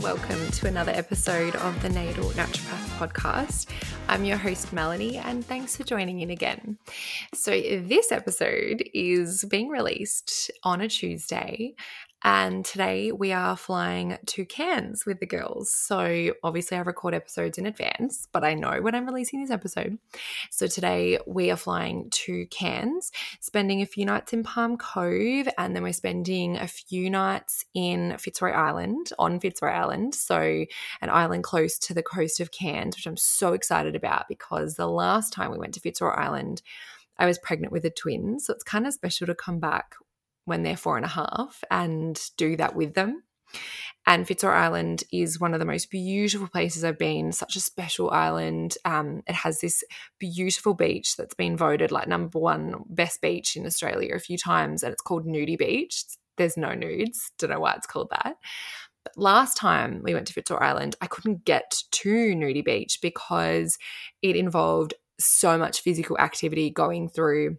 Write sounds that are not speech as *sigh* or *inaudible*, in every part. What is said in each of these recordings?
welcome to another episode of the Natal Naturopath podcast. I'm your host, Melanie, and thanks for joining in again. So, this episode is being released on a Tuesday, and today we are flying to Cairns with the girls. So, obviously, I record episodes in advance, but I know when I'm releasing this episode. So, today we are flying to Cairns, spending a few nights in Palm Cove, and then we're spending a few nights in Fitzroy Island, on Fitzroy Island. So, an island close to the coast of Cairns, which I'm so excited about because the last time we went to Fitzroy Island, I was pregnant with a twin. So, it's kind of special to come back when they're four and a half and do that with them. And Fitzroy Island is one of the most beautiful places I've been, such a special island. Um, it has this beautiful beach that's been voted like number one best beach in Australia a few times, and it's called Nudey Beach. There's no nudes, don't know why it's called that. But last time we went to Fitzroy Island, I couldn't get to Nudey Beach because it involved so much physical activity going through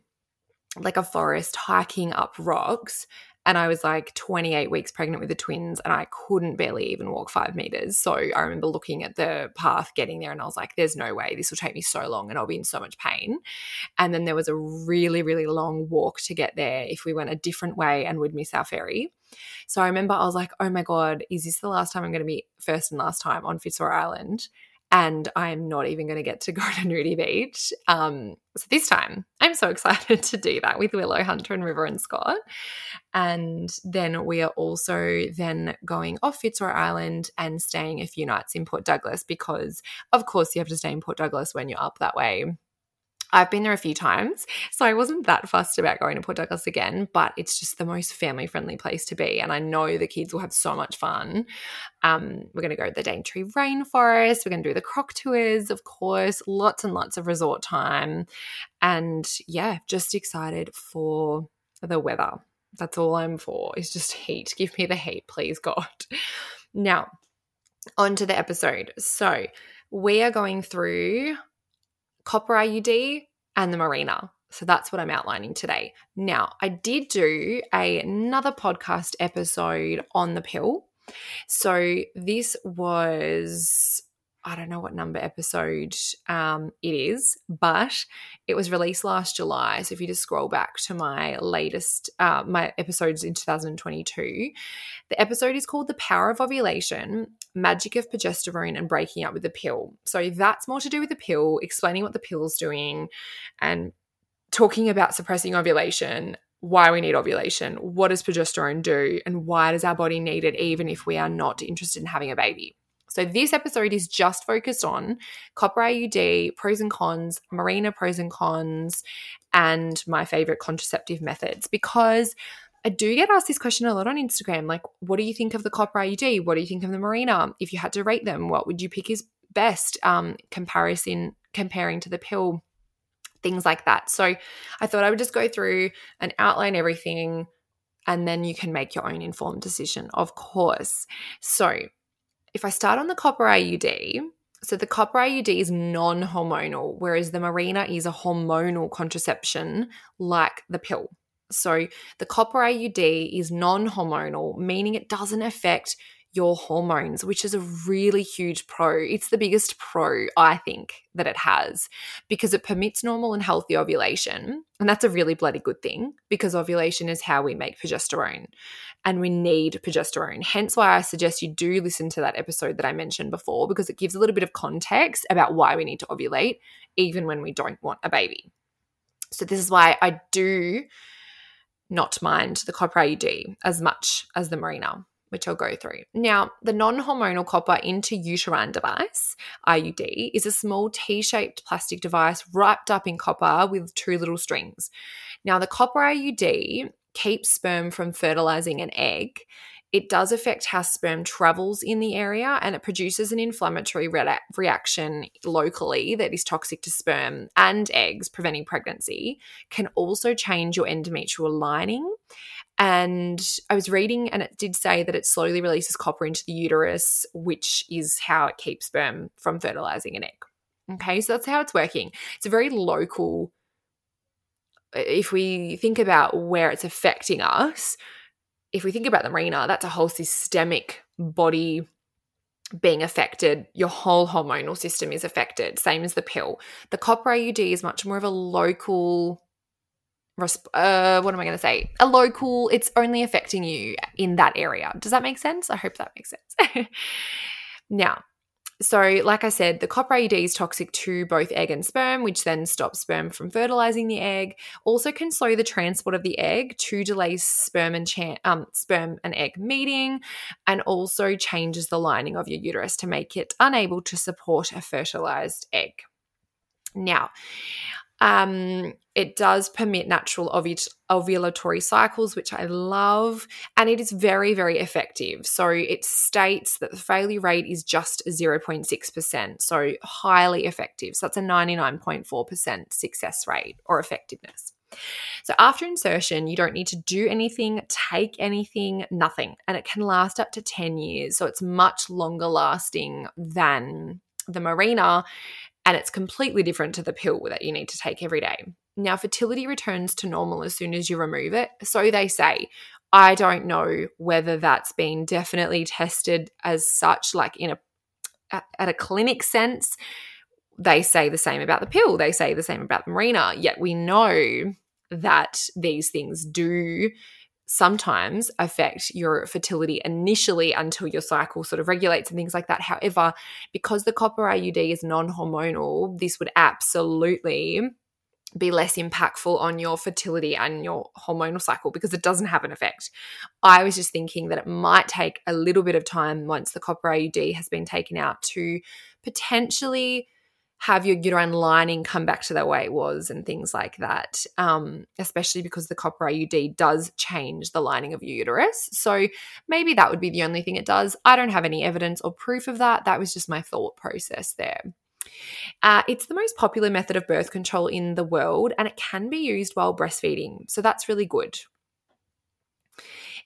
like a forest hiking up rocks and I was like 28 weeks pregnant with the twins and I couldn't barely even walk five meters. So I remember looking at the path getting there and I was like, there's no way this will take me so long and I'll be in so much pain. And then there was a really, really long walk to get there if we went a different way and would miss our ferry. So I remember I was like, oh my God, is this the last time I'm going to be first and last time on Fitzroy Island? And I'm not even going to get to go to Nudey Beach. Um, so this time, I'm so *laughs* excited to do that with Willow Hunter and River and Scott. And then we are also then going off Fitzroy Island and staying a few nights in Port Douglas because, of course, you have to stay in Port Douglas when you're up that way I've been there a few times, so I wasn't that fussed about going to Port Douglas again, but it's just the most family friendly place to be. And I know the kids will have so much fun. Um, we're going to go to the Daintree Rainforest, we're going to do the croc tours, of course, lots and lots of resort time. And yeah, just excited for the weather. That's all I'm for, is just heat. Give me the heat, please, God. Now, on to the episode. So, we are going through copper IUD, and the Mirena. So that's what I'm outlining today. Now, I did do a, another podcast episode on the pill. So this was I don't know what number episode um, it is, but it was released last July. So if you just scroll back to my latest, uh, my episodes in 2022, the episode is called The Power of Ovulation Magic of Progesterone and Breaking Up with the Pill. So that's more to do with the pill, explaining what the pill's doing and talking about suppressing ovulation why we need ovulation, what does progesterone do, and why does our body need it even if we are not interested in having a baby. So, this episode is just focused on copper IUD, pros and cons, Mirena pros and cons, and my favorite contraceptive methods because I do get asked this question a lot on Instagram like, what do you think of the copper IUD? What do you think of the Mirena? If you had to rate them, what would you pick is best? Um, comparison comparing to the pill, things like that. So, I thought I would just go through and outline everything and then you can make your own informed decision, of course. So, if I start on the copper IUD, so the copper IUD is non hormonal, whereas the Mirena is a hormonal contraception like the pill. So the copper IUD is non hormonal, meaning it doesn't affect your hormones, which is a really huge pro. It's the biggest pro, I think, that it has because it permits normal and healthy ovulation. And that's a really bloody good thing because ovulation is how we make progesterone and we need progesterone. Hence why I suggest you do listen to that episode that I mentioned before because it gives a little bit of context about why we need to ovulate even when we don't want a baby. So, this is why I do not mind the copper IUD as much as the Mirena which I'll go through. Now, the non hormonal copper intrauterine device, IUD, is a small T shaped plastic device wrapped up in copper with two little strings. Now, the copper IUD keeps sperm from fertilizing an egg. It does affect how sperm travels in the area and it produces an inflammatory re- reaction locally that is toxic to sperm and eggs, preventing pregnancy. Can also change your endometrial lining and I was reading, and it did say that it slowly releases copper into the uterus, which is how it keeps sperm from fertilizing an egg. Okay, so that's how it's working. It's a very local, if we think about where it's affecting us, if we think about the Mirena, that's a whole systemic body being affected, your whole hormonal system is affected, same as the pill. The copper IUD is much more of a local uh, what am I going to say? A local, it's only affecting you in that area. Does that make sense? I hope that makes sense. *laughs* now, so, like I said, the copper IUD is toxic to both egg and sperm, which then stops sperm from fertilizing the egg. Also, can slow the transport of the egg to delay sperm and cha- um, sperm and egg meeting, and also changes the lining of your uterus to make it unable to support a fertilized egg. Now, um, it does permit natural ovulatory cycles, which I love, and it is very, very effective. So it states that the failure rate is just 0.6%, so highly effective. So that's a 99.4% success rate or effectiveness. So after insertion, you don't need to do anything, take anything, nothing, and it can last up to 10 years. So it's much longer lasting than the Mirena and it's completely different to the pill that you need to take every day. Now, fertility returns to normal as soon as you remove it. So they say. I don't know whether that's been definitely tested as such, like in a at a clinic sense. They say the same about the pill. They say the same about the Mirena. Yet we know that these things do sometimes affect your fertility initially until your cycle sort of regulates and things like that. However, because the copper IUD is non hormonal, this would absolutely be less impactful on your fertility and your hormonal cycle because it doesn't have an effect. I was just thinking that it might take a little bit of time once the copper IUD has been taken out to potentially have your uterine lining come back to the way it was and things like that, um, especially because the copper IUD does change the lining of your uterus. So maybe that would be the only thing it does. I don't have any evidence or proof of that. That was just my thought process there. Uh, it's the most popular method of birth control in the world and it can be used while breastfeeding. So that's really good.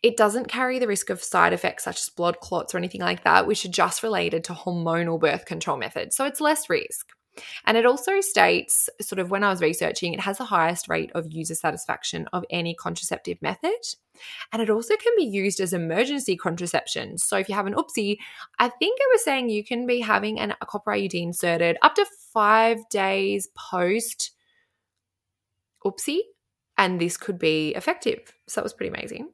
It doesn't carry the risk of side effects such as blood clots or anything like that, which are just related to hormonal birth control methods. So it's less risk. And it also states, sort of when I was researching, it has the highest rate of user satisfaction of any contraceptive method. And it also can be used as emergency contraception. So if you have an oopsie, I think it was saying you can be having an, a copper IUD inserted up to five days post oopsie, and this could be effective. So that was pretty amazing.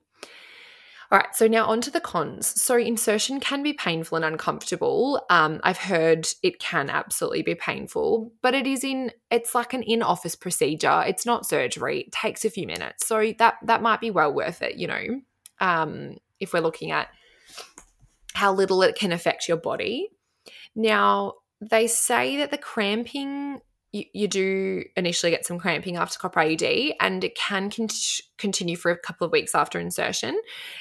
All right, so now on to the cons. So, insertion can be painful and uncomfortable. Um, I've heard it can absolutely be painful, but it is in, it's like an in office procedure. It's not surgery, it takes a few minutes. So, that, that might be well worth it, you know, um, if we're looking at how little it can affect your body. Now, they say that the cramping you, you do initially get some cramping after copper IUD, and it can con- continue for a couple of weeks after insertion.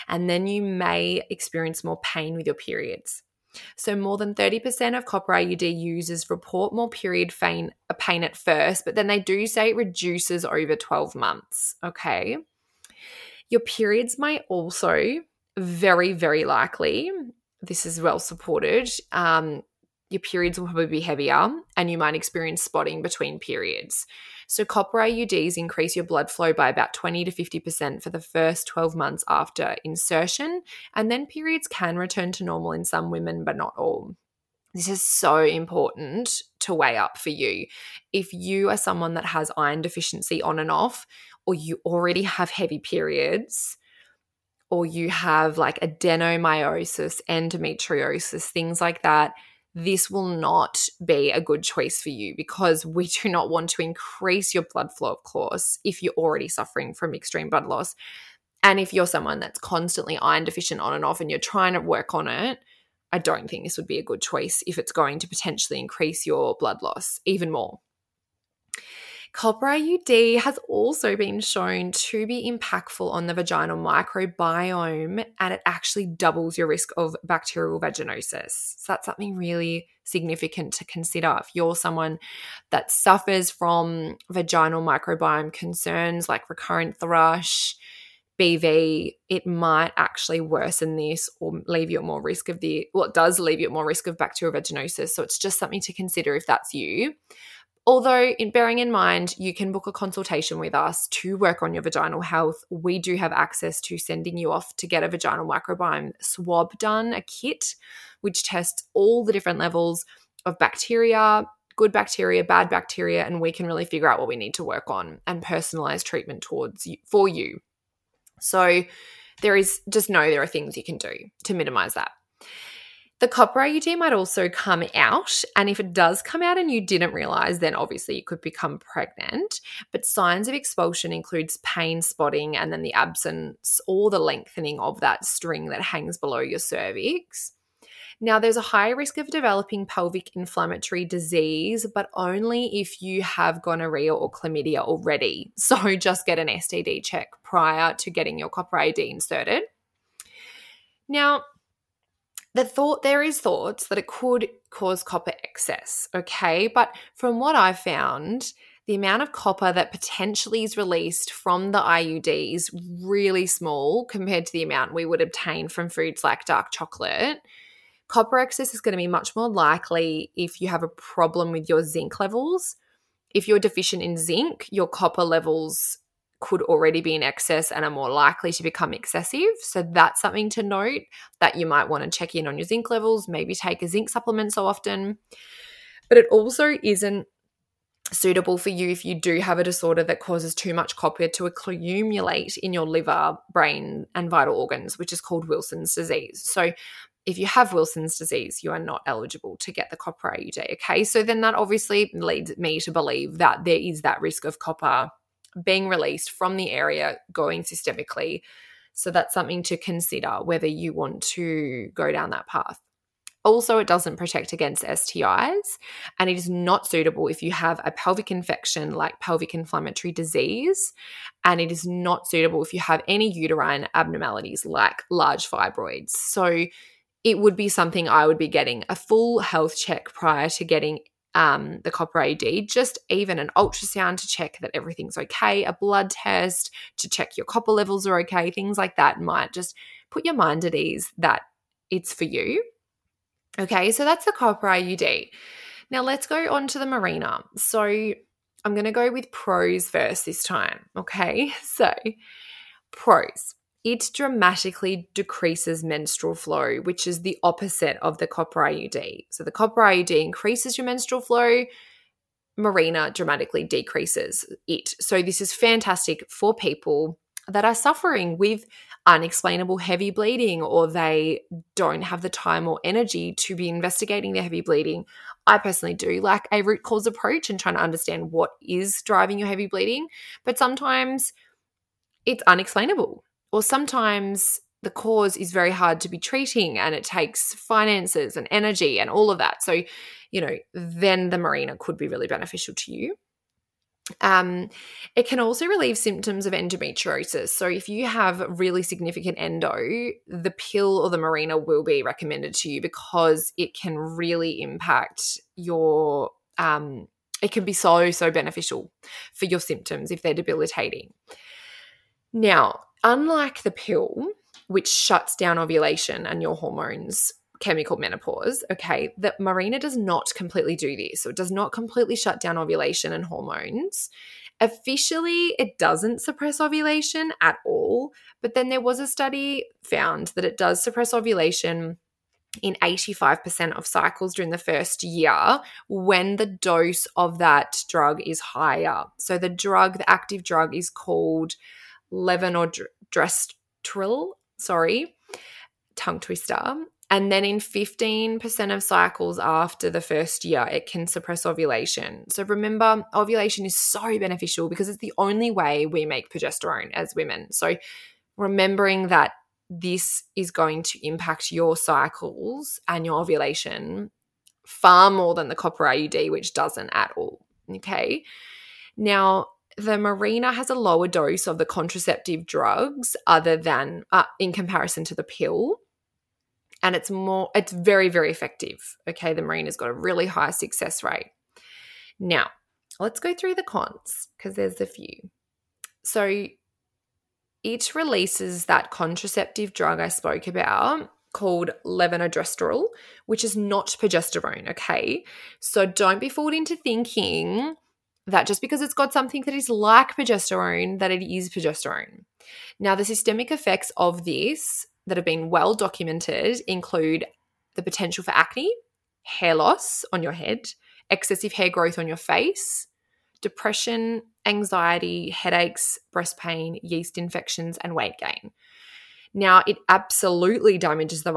And then you may experience more pain with your periods. So, more than 30% of copper IUD users report more period pain, pain at first, but then they do say it reduces over 12 months. Okay. Your periods may also, very, very likely, this is well supported, um, your periods will probably be heavier and you might experience spotting between periods. So, copper IUDs increase your blood flow by about 20 to 50% for the first 12 months after insertion, and then periods can return to normal in some women, but not all. This is so important to weigh up for you. If you are someone that has iron deficiency on and off, or you already have heavy periods, or you have like adenomyosis, endometriosis, things like that, this will not be a good choice for you because we do *laughs* not want to increase your blood flow, of course, if you're already suffering from extreme blood loss. And if you're someone that's constantly iron deficient on and off and you're trying to work on it, I don't think this would be a good choice if it's going to potentially increase your blood loss even more. Copper IUD has also been shown to be impactful on the vaginal microbiome and it actually doubles your risk of bacterial vaginosis. So that's something really significant to consider. If you're someone that suffers from vaginal microbiome concerns like recurrent thrush, BV, it might actually worsen this or leave you at more risk of the, well, it does leave you at more risk of bacterial vaginosis. So it's just something to consider if that's you Although, in bearing in mind, you can book a consultation with us to work on your vaginal health, we do have access to sending you off to get a vaginal microbiome swab done, a kit which tests all the different levels of bacteria, good bacteria, bad bacteria, and we can really figure out what we need to work on and personalize treatment towards you, for you. So, there is just know there are things you can do to minimize that. The copper IUD might also come out. And if it does come out and you didn't realize, then obviously you could become pregnant. But signs of expulsion includes pain, spotting, and then the absence or the lengthening of that string that hangs below your cervix. Now, there's a high risk of developing pelvic inflammatory disease, but only if you have gonorrhea or chlamydia already. *laughs* So just get an STD check prior to getting your copper IUD inserted. Now, the thought there is thoughts that it could cause copper excess, okay? But from what I've found, the amount of copper that potentially is released from the IUD is really small compared to the amount we would obtain from foods like dark chocolate. Copper excess is going to be much more likely if you have a problem with your zinc levels. If you're deficient in zinc, your copper levels could already be in excess and are more likely to become excessive. So that's something to note that you might want to check in on your zinc levels, maybe take a zinc supplement so often. But it also isn't suitable for you if you do have a disorder that causes too much copper to accumulate in your liver, brain, and vital organs, which is called Wilson's disease. So if you have Wilson's disease, you are not eligible to get the copper IUD. Okay, so then that obviously leads me to believe that there is that risk of copper being released from the area going systemically. So that's something to consider whether you want to go down that path. Also, it doesn't protect against STIs, and it is not suitable if you have a pelvic infection like pelvic inflammatory disease, and it is not suitable if you have any uterine abnormalities like large fibroids. So, it would be something I would be getting a full health check prior to getting um, the copper IUD, just even an ultrasound to check that everything's okay, a blood test to check your copper levels are okay, things like that might just put your mind at ease that it's for you. Okay, so that's the copper IUD. Now let's go on to the Mirena. So I'm going to go with pros first this time. Okay, *laughs* so pros it dramatically decreases menstrual flow, which is the opposite of the copper IUD. So the copper IUD increases your menstrual flow, Mirena dramatically decreases it. So this is fantastic for people that are suffering with unexplainable heavy bleeding or they don't have the time or energy to be investigating their heavy bleeding. I personally do like a root cause approach and trying to understand what is driving your heavy bleeding, but sometimes it's unexplainable or sometimes the cause is very hard to be treating and it takes finances and energy and all of that. So, you know, then the Mirena could be really beneficial to you. Um, it can also relieve symptoms of endometriosis. So, if you have really significant endo, the pill or the Mirena will be recommended to you because it can really impact your. Um, it can be so so beneficial for your symptoms if they're debilitating. Now, unlike the pill, which shuts down ovulation and your hormones, chemical menopause, okay, that Mirena does not completely do this. So it does not completely shut down ovulation and hormones. Officially, it doesn't suppress ovulation at all, but then there was a study found that it does suppress ovulation in 85% of cycles during the first year when the dose of that drug is higher. So the drug, the active drug is called levonorgestrel, sorry, tongue twister. And then in 15% of cycles after the first year, it can suppress ovulation. So remember, ovulation is so beneficial because it's the only way we make progesterone as women. So remembering that this is going to impact your cycles and your ovulation far more than the copper IUD, which doesn't at all. Okay. Now, the Mirena has a lower dose of the contraceptive drugs other than uh, in comparison to the pill. And it's more it's very very effective okay? The Mirena's got a really high success rate. Now let's go through the cons because there's a few. So it releases that contraceptive drug i spoke about called levonorgestrel, which is not progesterone, okay? So don't be fooled into thinking that just because it's got something that is like progesterone, that it is progesterone. Now, the systemic effects of this that have been well documented include the potential for acne, hair loss on your head, excessive hair growth on your face, depression, anxiety, headaches, breast pain, yeast infections, and weight gain. Now, it absolutely damages the,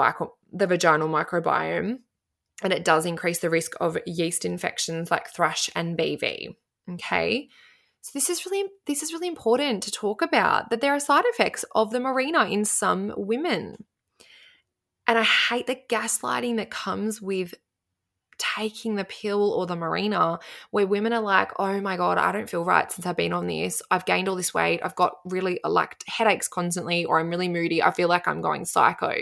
the vaginal microbiome and it does increase the risk of yeast infections like thrush and BV. Okay. So this is really this is really important to talk about that there are side effects of the Mirena in some women. And I hate the gaslighting that comes with taking the pill or the Mirena where women are like, oh my God, I don't feel right since I've been on this. I've gained all this weight. I've got really uh, like headaches constantly, or I'm really moody. I feel like I'm going psycho.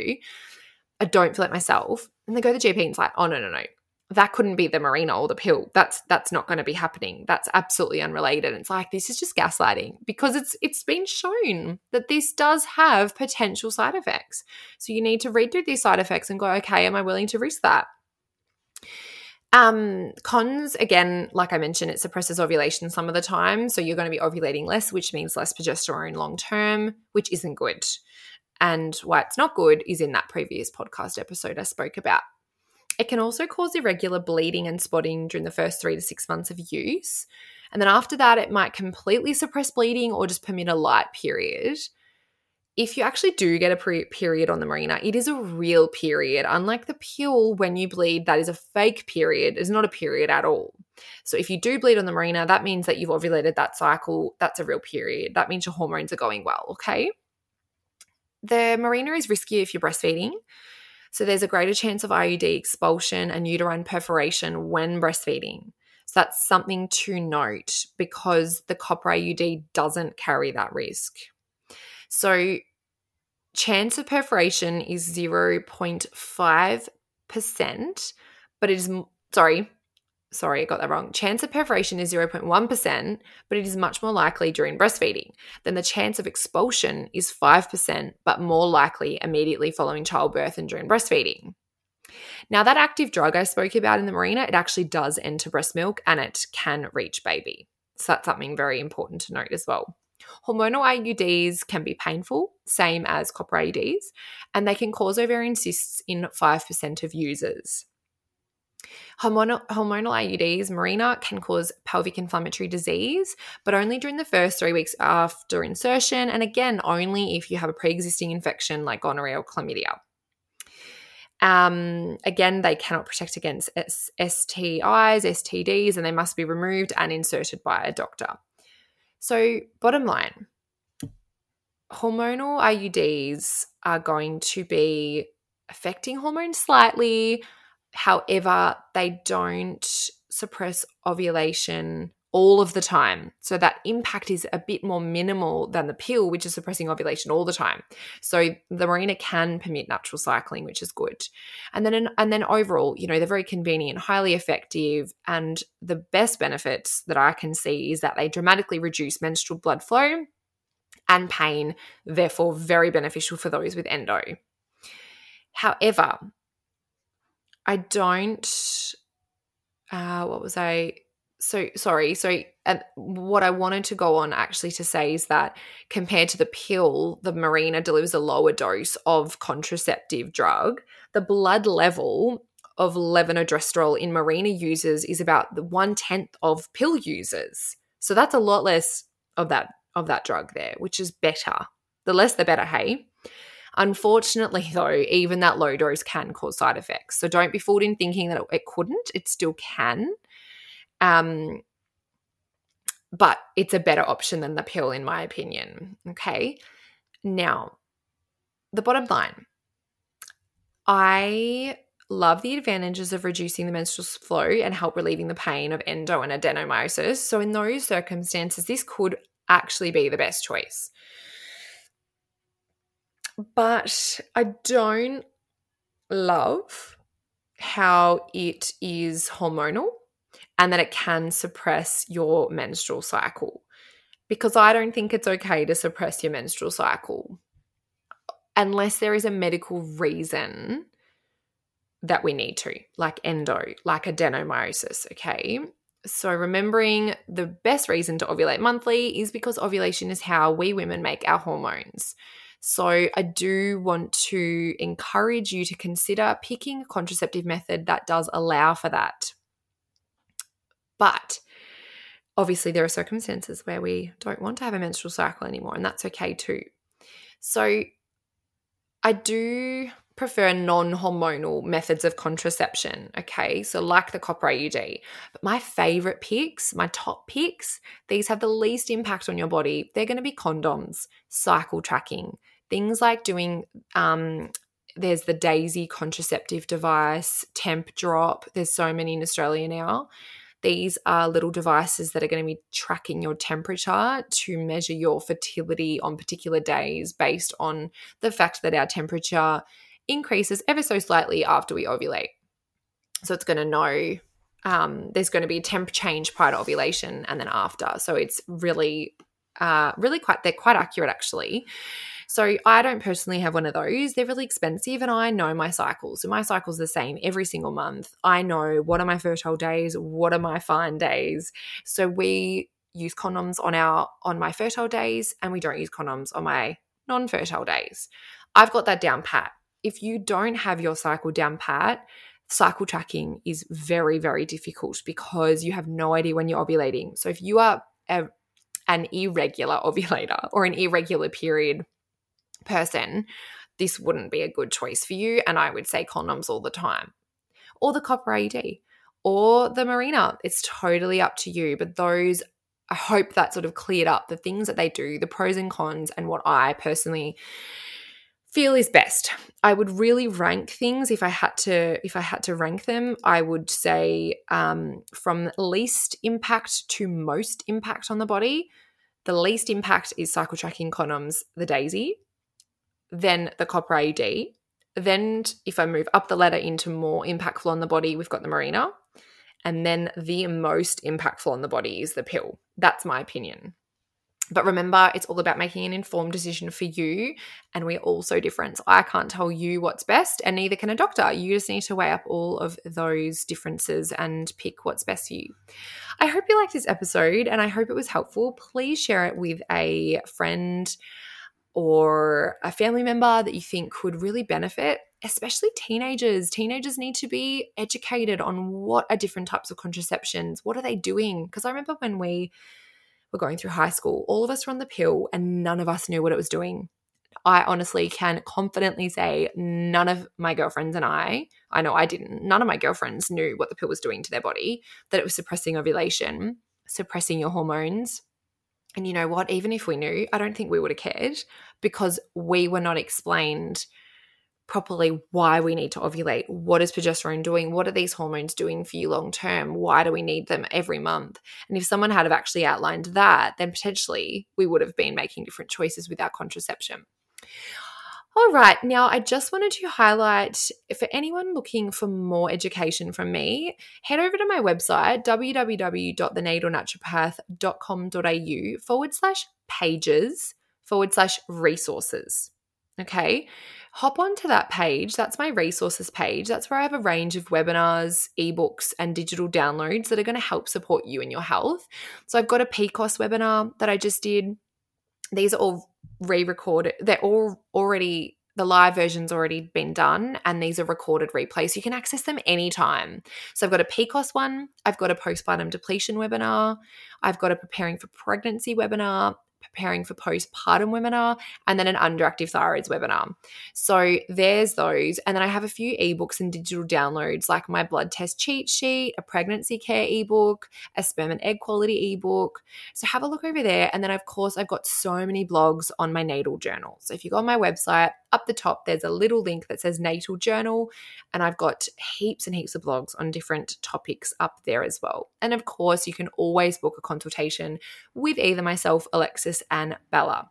I don't feel like myself. And they go to the GP and it's like, oh no, no, no. That couldn't be the Mirena or the pill. That's that's not going to be happening. That's absolutely unrelated. It's like this is just gaslighting because it's it's been shown that this does have potential side effects. So you need to read through these side effects and go, okay, am I willing to risk that? Um, cons, again, like I mentioned, it suppresses ovulation some of the time. So you're going to be ovulating less, which means less progesterone long term, which isn't good. And why it's not good is in that previous podcast episode I spoke about. It can also cause irregular bleeding and spotting during the first three to six months of use. And then after that, it might completely suppress bleeding or just permit a light period if you actually do get a period on the Mirena, it is a real period. Unlike the pill, when you bleed, that is a fake period. It's not a period at all. So if you do bleed on the Mirena, that means that you've ovulated that cycle. That's a real period. That means your hormones are going well, okay? The Mirena is riskier if you're breastfeeding. So there's a greater chance of IUD expulsion and uterine perforation when breastfeeding. So that's something to note because the copper IUD doesn't carry that risk. So chance of perforation is 0.5%, but it is, sorry, sorry, I got that wrong. Chance of perforation is 0.1%, but it is much more likely during breastfeeding. Then the chance of expulsion is 5%, but more likely immediately following childbirth and during breastfeeding. Now, that active drug I spoke about in the Mirena, it actually does enter breast milk and it can reach baby. So that's something very important to note as well. Hormonal IUDs can be painful, same as copper IUDs, and they can cause ovarian cysts in 5% of users. Hormonal, hormonal IUDs, Mirena, can cause pelvic inflammatory disease, but only during the first three weeks after insertion, and again, only if you have a pre existing infection like gonorrhea or chlamydia. Um, again, they cannot protect against STIs, STDs, and they must be removed and inserted by a doctor. So, bottom line hormonal IUDs are going to be affecting hormones slightly. However, they don't suppress ovulation all of the time. So that impact is a bit more minimal than the pill, which is suppressing ovulation all the time. So the Mirena can permit natural cycling, which is good. And then and then overall, you know, they're very convenient, highly effective, and the best benefits that I can see is that they dramatically reduce menstrual blood flow and pain, therefore very beneficial for those with endo. However, I don't uh, what was I so sorry so and what i wanted to go on actually to say is that compared to the pill the Mirena delivers a lower dose of contraceptive drug. The blood level of levonorgestrel in Mirena users is about the one tenth of pill users. So that's a lot less of that of that drug there which is better. The less the better hey Unfortunately, though, even that low dose can cause side effects. So don't be fooled in thinking that it couldn't. It still can. Um, but it's a better option than the pill, in my opinion. Okay. Now, the bottom line I love the advantages of reducing the menstrual flow and help relieving the pain of endo and adenomyosis. So, in those circumstances, this could actually be the best choice. But I don't love how it is hormonal and that it can suppress your menstrual cycle. Because I don't think it's okay to suppress your menstrual cycle. unless there is a medical reason that we need to, like endo, like adenomyosis, okay? So, remembering the best reason to ovulate monthly is because ovulation is how we women make our hormones. So, I do want to encourage you to consider picking a contraceptive method that does allow for that. But obviously, there are circumstances where we don't want to have a menstrual cycle anymore, and that's okay too. So, I do prefer non hormonal methods of contraception. Okay. So, like the copper IUD. But my favorite picks, my top picks, these have the least impact on your body. They're going to be condoms, cycle tracking, things like doing, um, there's the Daisy contraceptive device, Tempdrop. There's so many in Australia now. These are little devices that are going to be tracking your temperature to measure your fertility on particular days based on the fact that our temperature increases ever so slightly after we ovulate. So it's going to know um, there's going to be a temp change prior to ovulation and then after. So it's really, uh, really quite, they're quite accurate actually. So I don't personally have one of those. They're really expensive and I know my cycles. So my cycle's the same every single month. I know what are my fertile days, what are my fine days. So we use condoms on our on my fertile days and we don't use condoms on my non-fertile days. I've got that down pat if you don't have your cycle down pat, cycle tracking is very, very difficult because you have no idea when you're ovulating. So if you are a, an irregular ovulator or an irregular period person, this wouldn't be a good choice for you. And I would say condoms all the time, or the copper IUD, or the Mirena. It's totally up to you. But those, I hope that sort of cleared up the things that they do, the pros and cons, and what I personally feel is best. I would really rank things if I had to if I had to rank them. I would say um, from least impact to most impact on the body. The least impact is cycle tracking condoms, the Daisy, then the copper IUD. Then, if I move up the ladder into more impactful on the body, we've got the Mirena, And then the most impactful on the body is the pill. That's my opinion. But remember, it's all about making an informed decision for you. And we're all so different. I can't tell you what's best, and neither can a doctor. You just need to weigh up all of those differences and pick what's best for you. I hope you liked this episode and I hope it was helpful. Please share it with a friend or a family member that you think could really benefit, especially teenagers. Teenagers need to be educated on what are different types of contraceptions, what are they doing? Because I remember when we were going through high school, all of us were on the pill and none of us knew what it was doing. I honestly can confidently say none of my girlfriends and I, I know I didn't, none of my girlfriends knew what the pill was doing to their body, that it was suppressing ovulation, suppressing your hormones. And you know what? Even if we knew, I don't think we would have cared because we were not explained properly why we need to ovulate. What is progesterone doing? What are these hormones doing for you long term? Why do we need them every month? And if someone had have actually outlined that, then potentially we would have been making different choices with our contraception. All right, now I just wanted to highlight for anyone looking for more education from me, head over to my website, www.thenatalnaturopath.com.au forward slash pages forward slash resources. Okay, hop onto that page. That's my resources page. That's where I have a range of webinars, ebooks, and digital downloads that are going to help support you in your health. So I've got a PCOS webinar that I just did. These are all re-recorded. They're all already the live version's already been done and these are recorded replays. So you can access them anytime. So I've got a PCOS one, I've got a postpartum depletion webinar, I've got a preparing for pregnancy webinar, preparing for postpartum webinar and then an underactive thyroids webinar. So there's those. And then I have a few ebooks and digital downloads like my blood test cheat sheet, a pregnancy care ebook, a sperm and egg quality ebook. So have a look over there. And then, of course, I've got so many blogs on my natal journal. So if you go on my website, up the top, there's a little link that says Natal Journal, and I've got heaps and heaps of blogs on different topics up there as well. And of course, you can always book a consultation with either myself, Alexis, and Bella.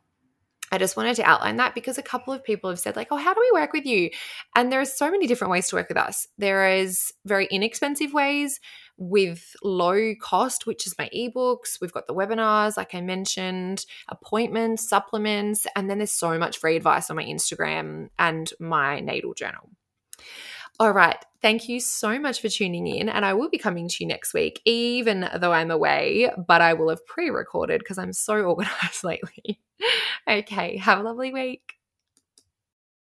I just wanted to outline that because a couple of people have said, like, oh, how do we work with you? And there are so many different ways to work with us. There is very inexpensive ways with low cost, which is my ebooks. We've got the webinars, like I mentioned, appointments, supplements, and then there's so much free advice on my Instagram and my natal journal. All right. Thank you so much for tuning in. And I will be coming to you next week, even though I'm away, but I will have pre recorded because I'm so *laughs* organized lately. okay. Have a lovely week.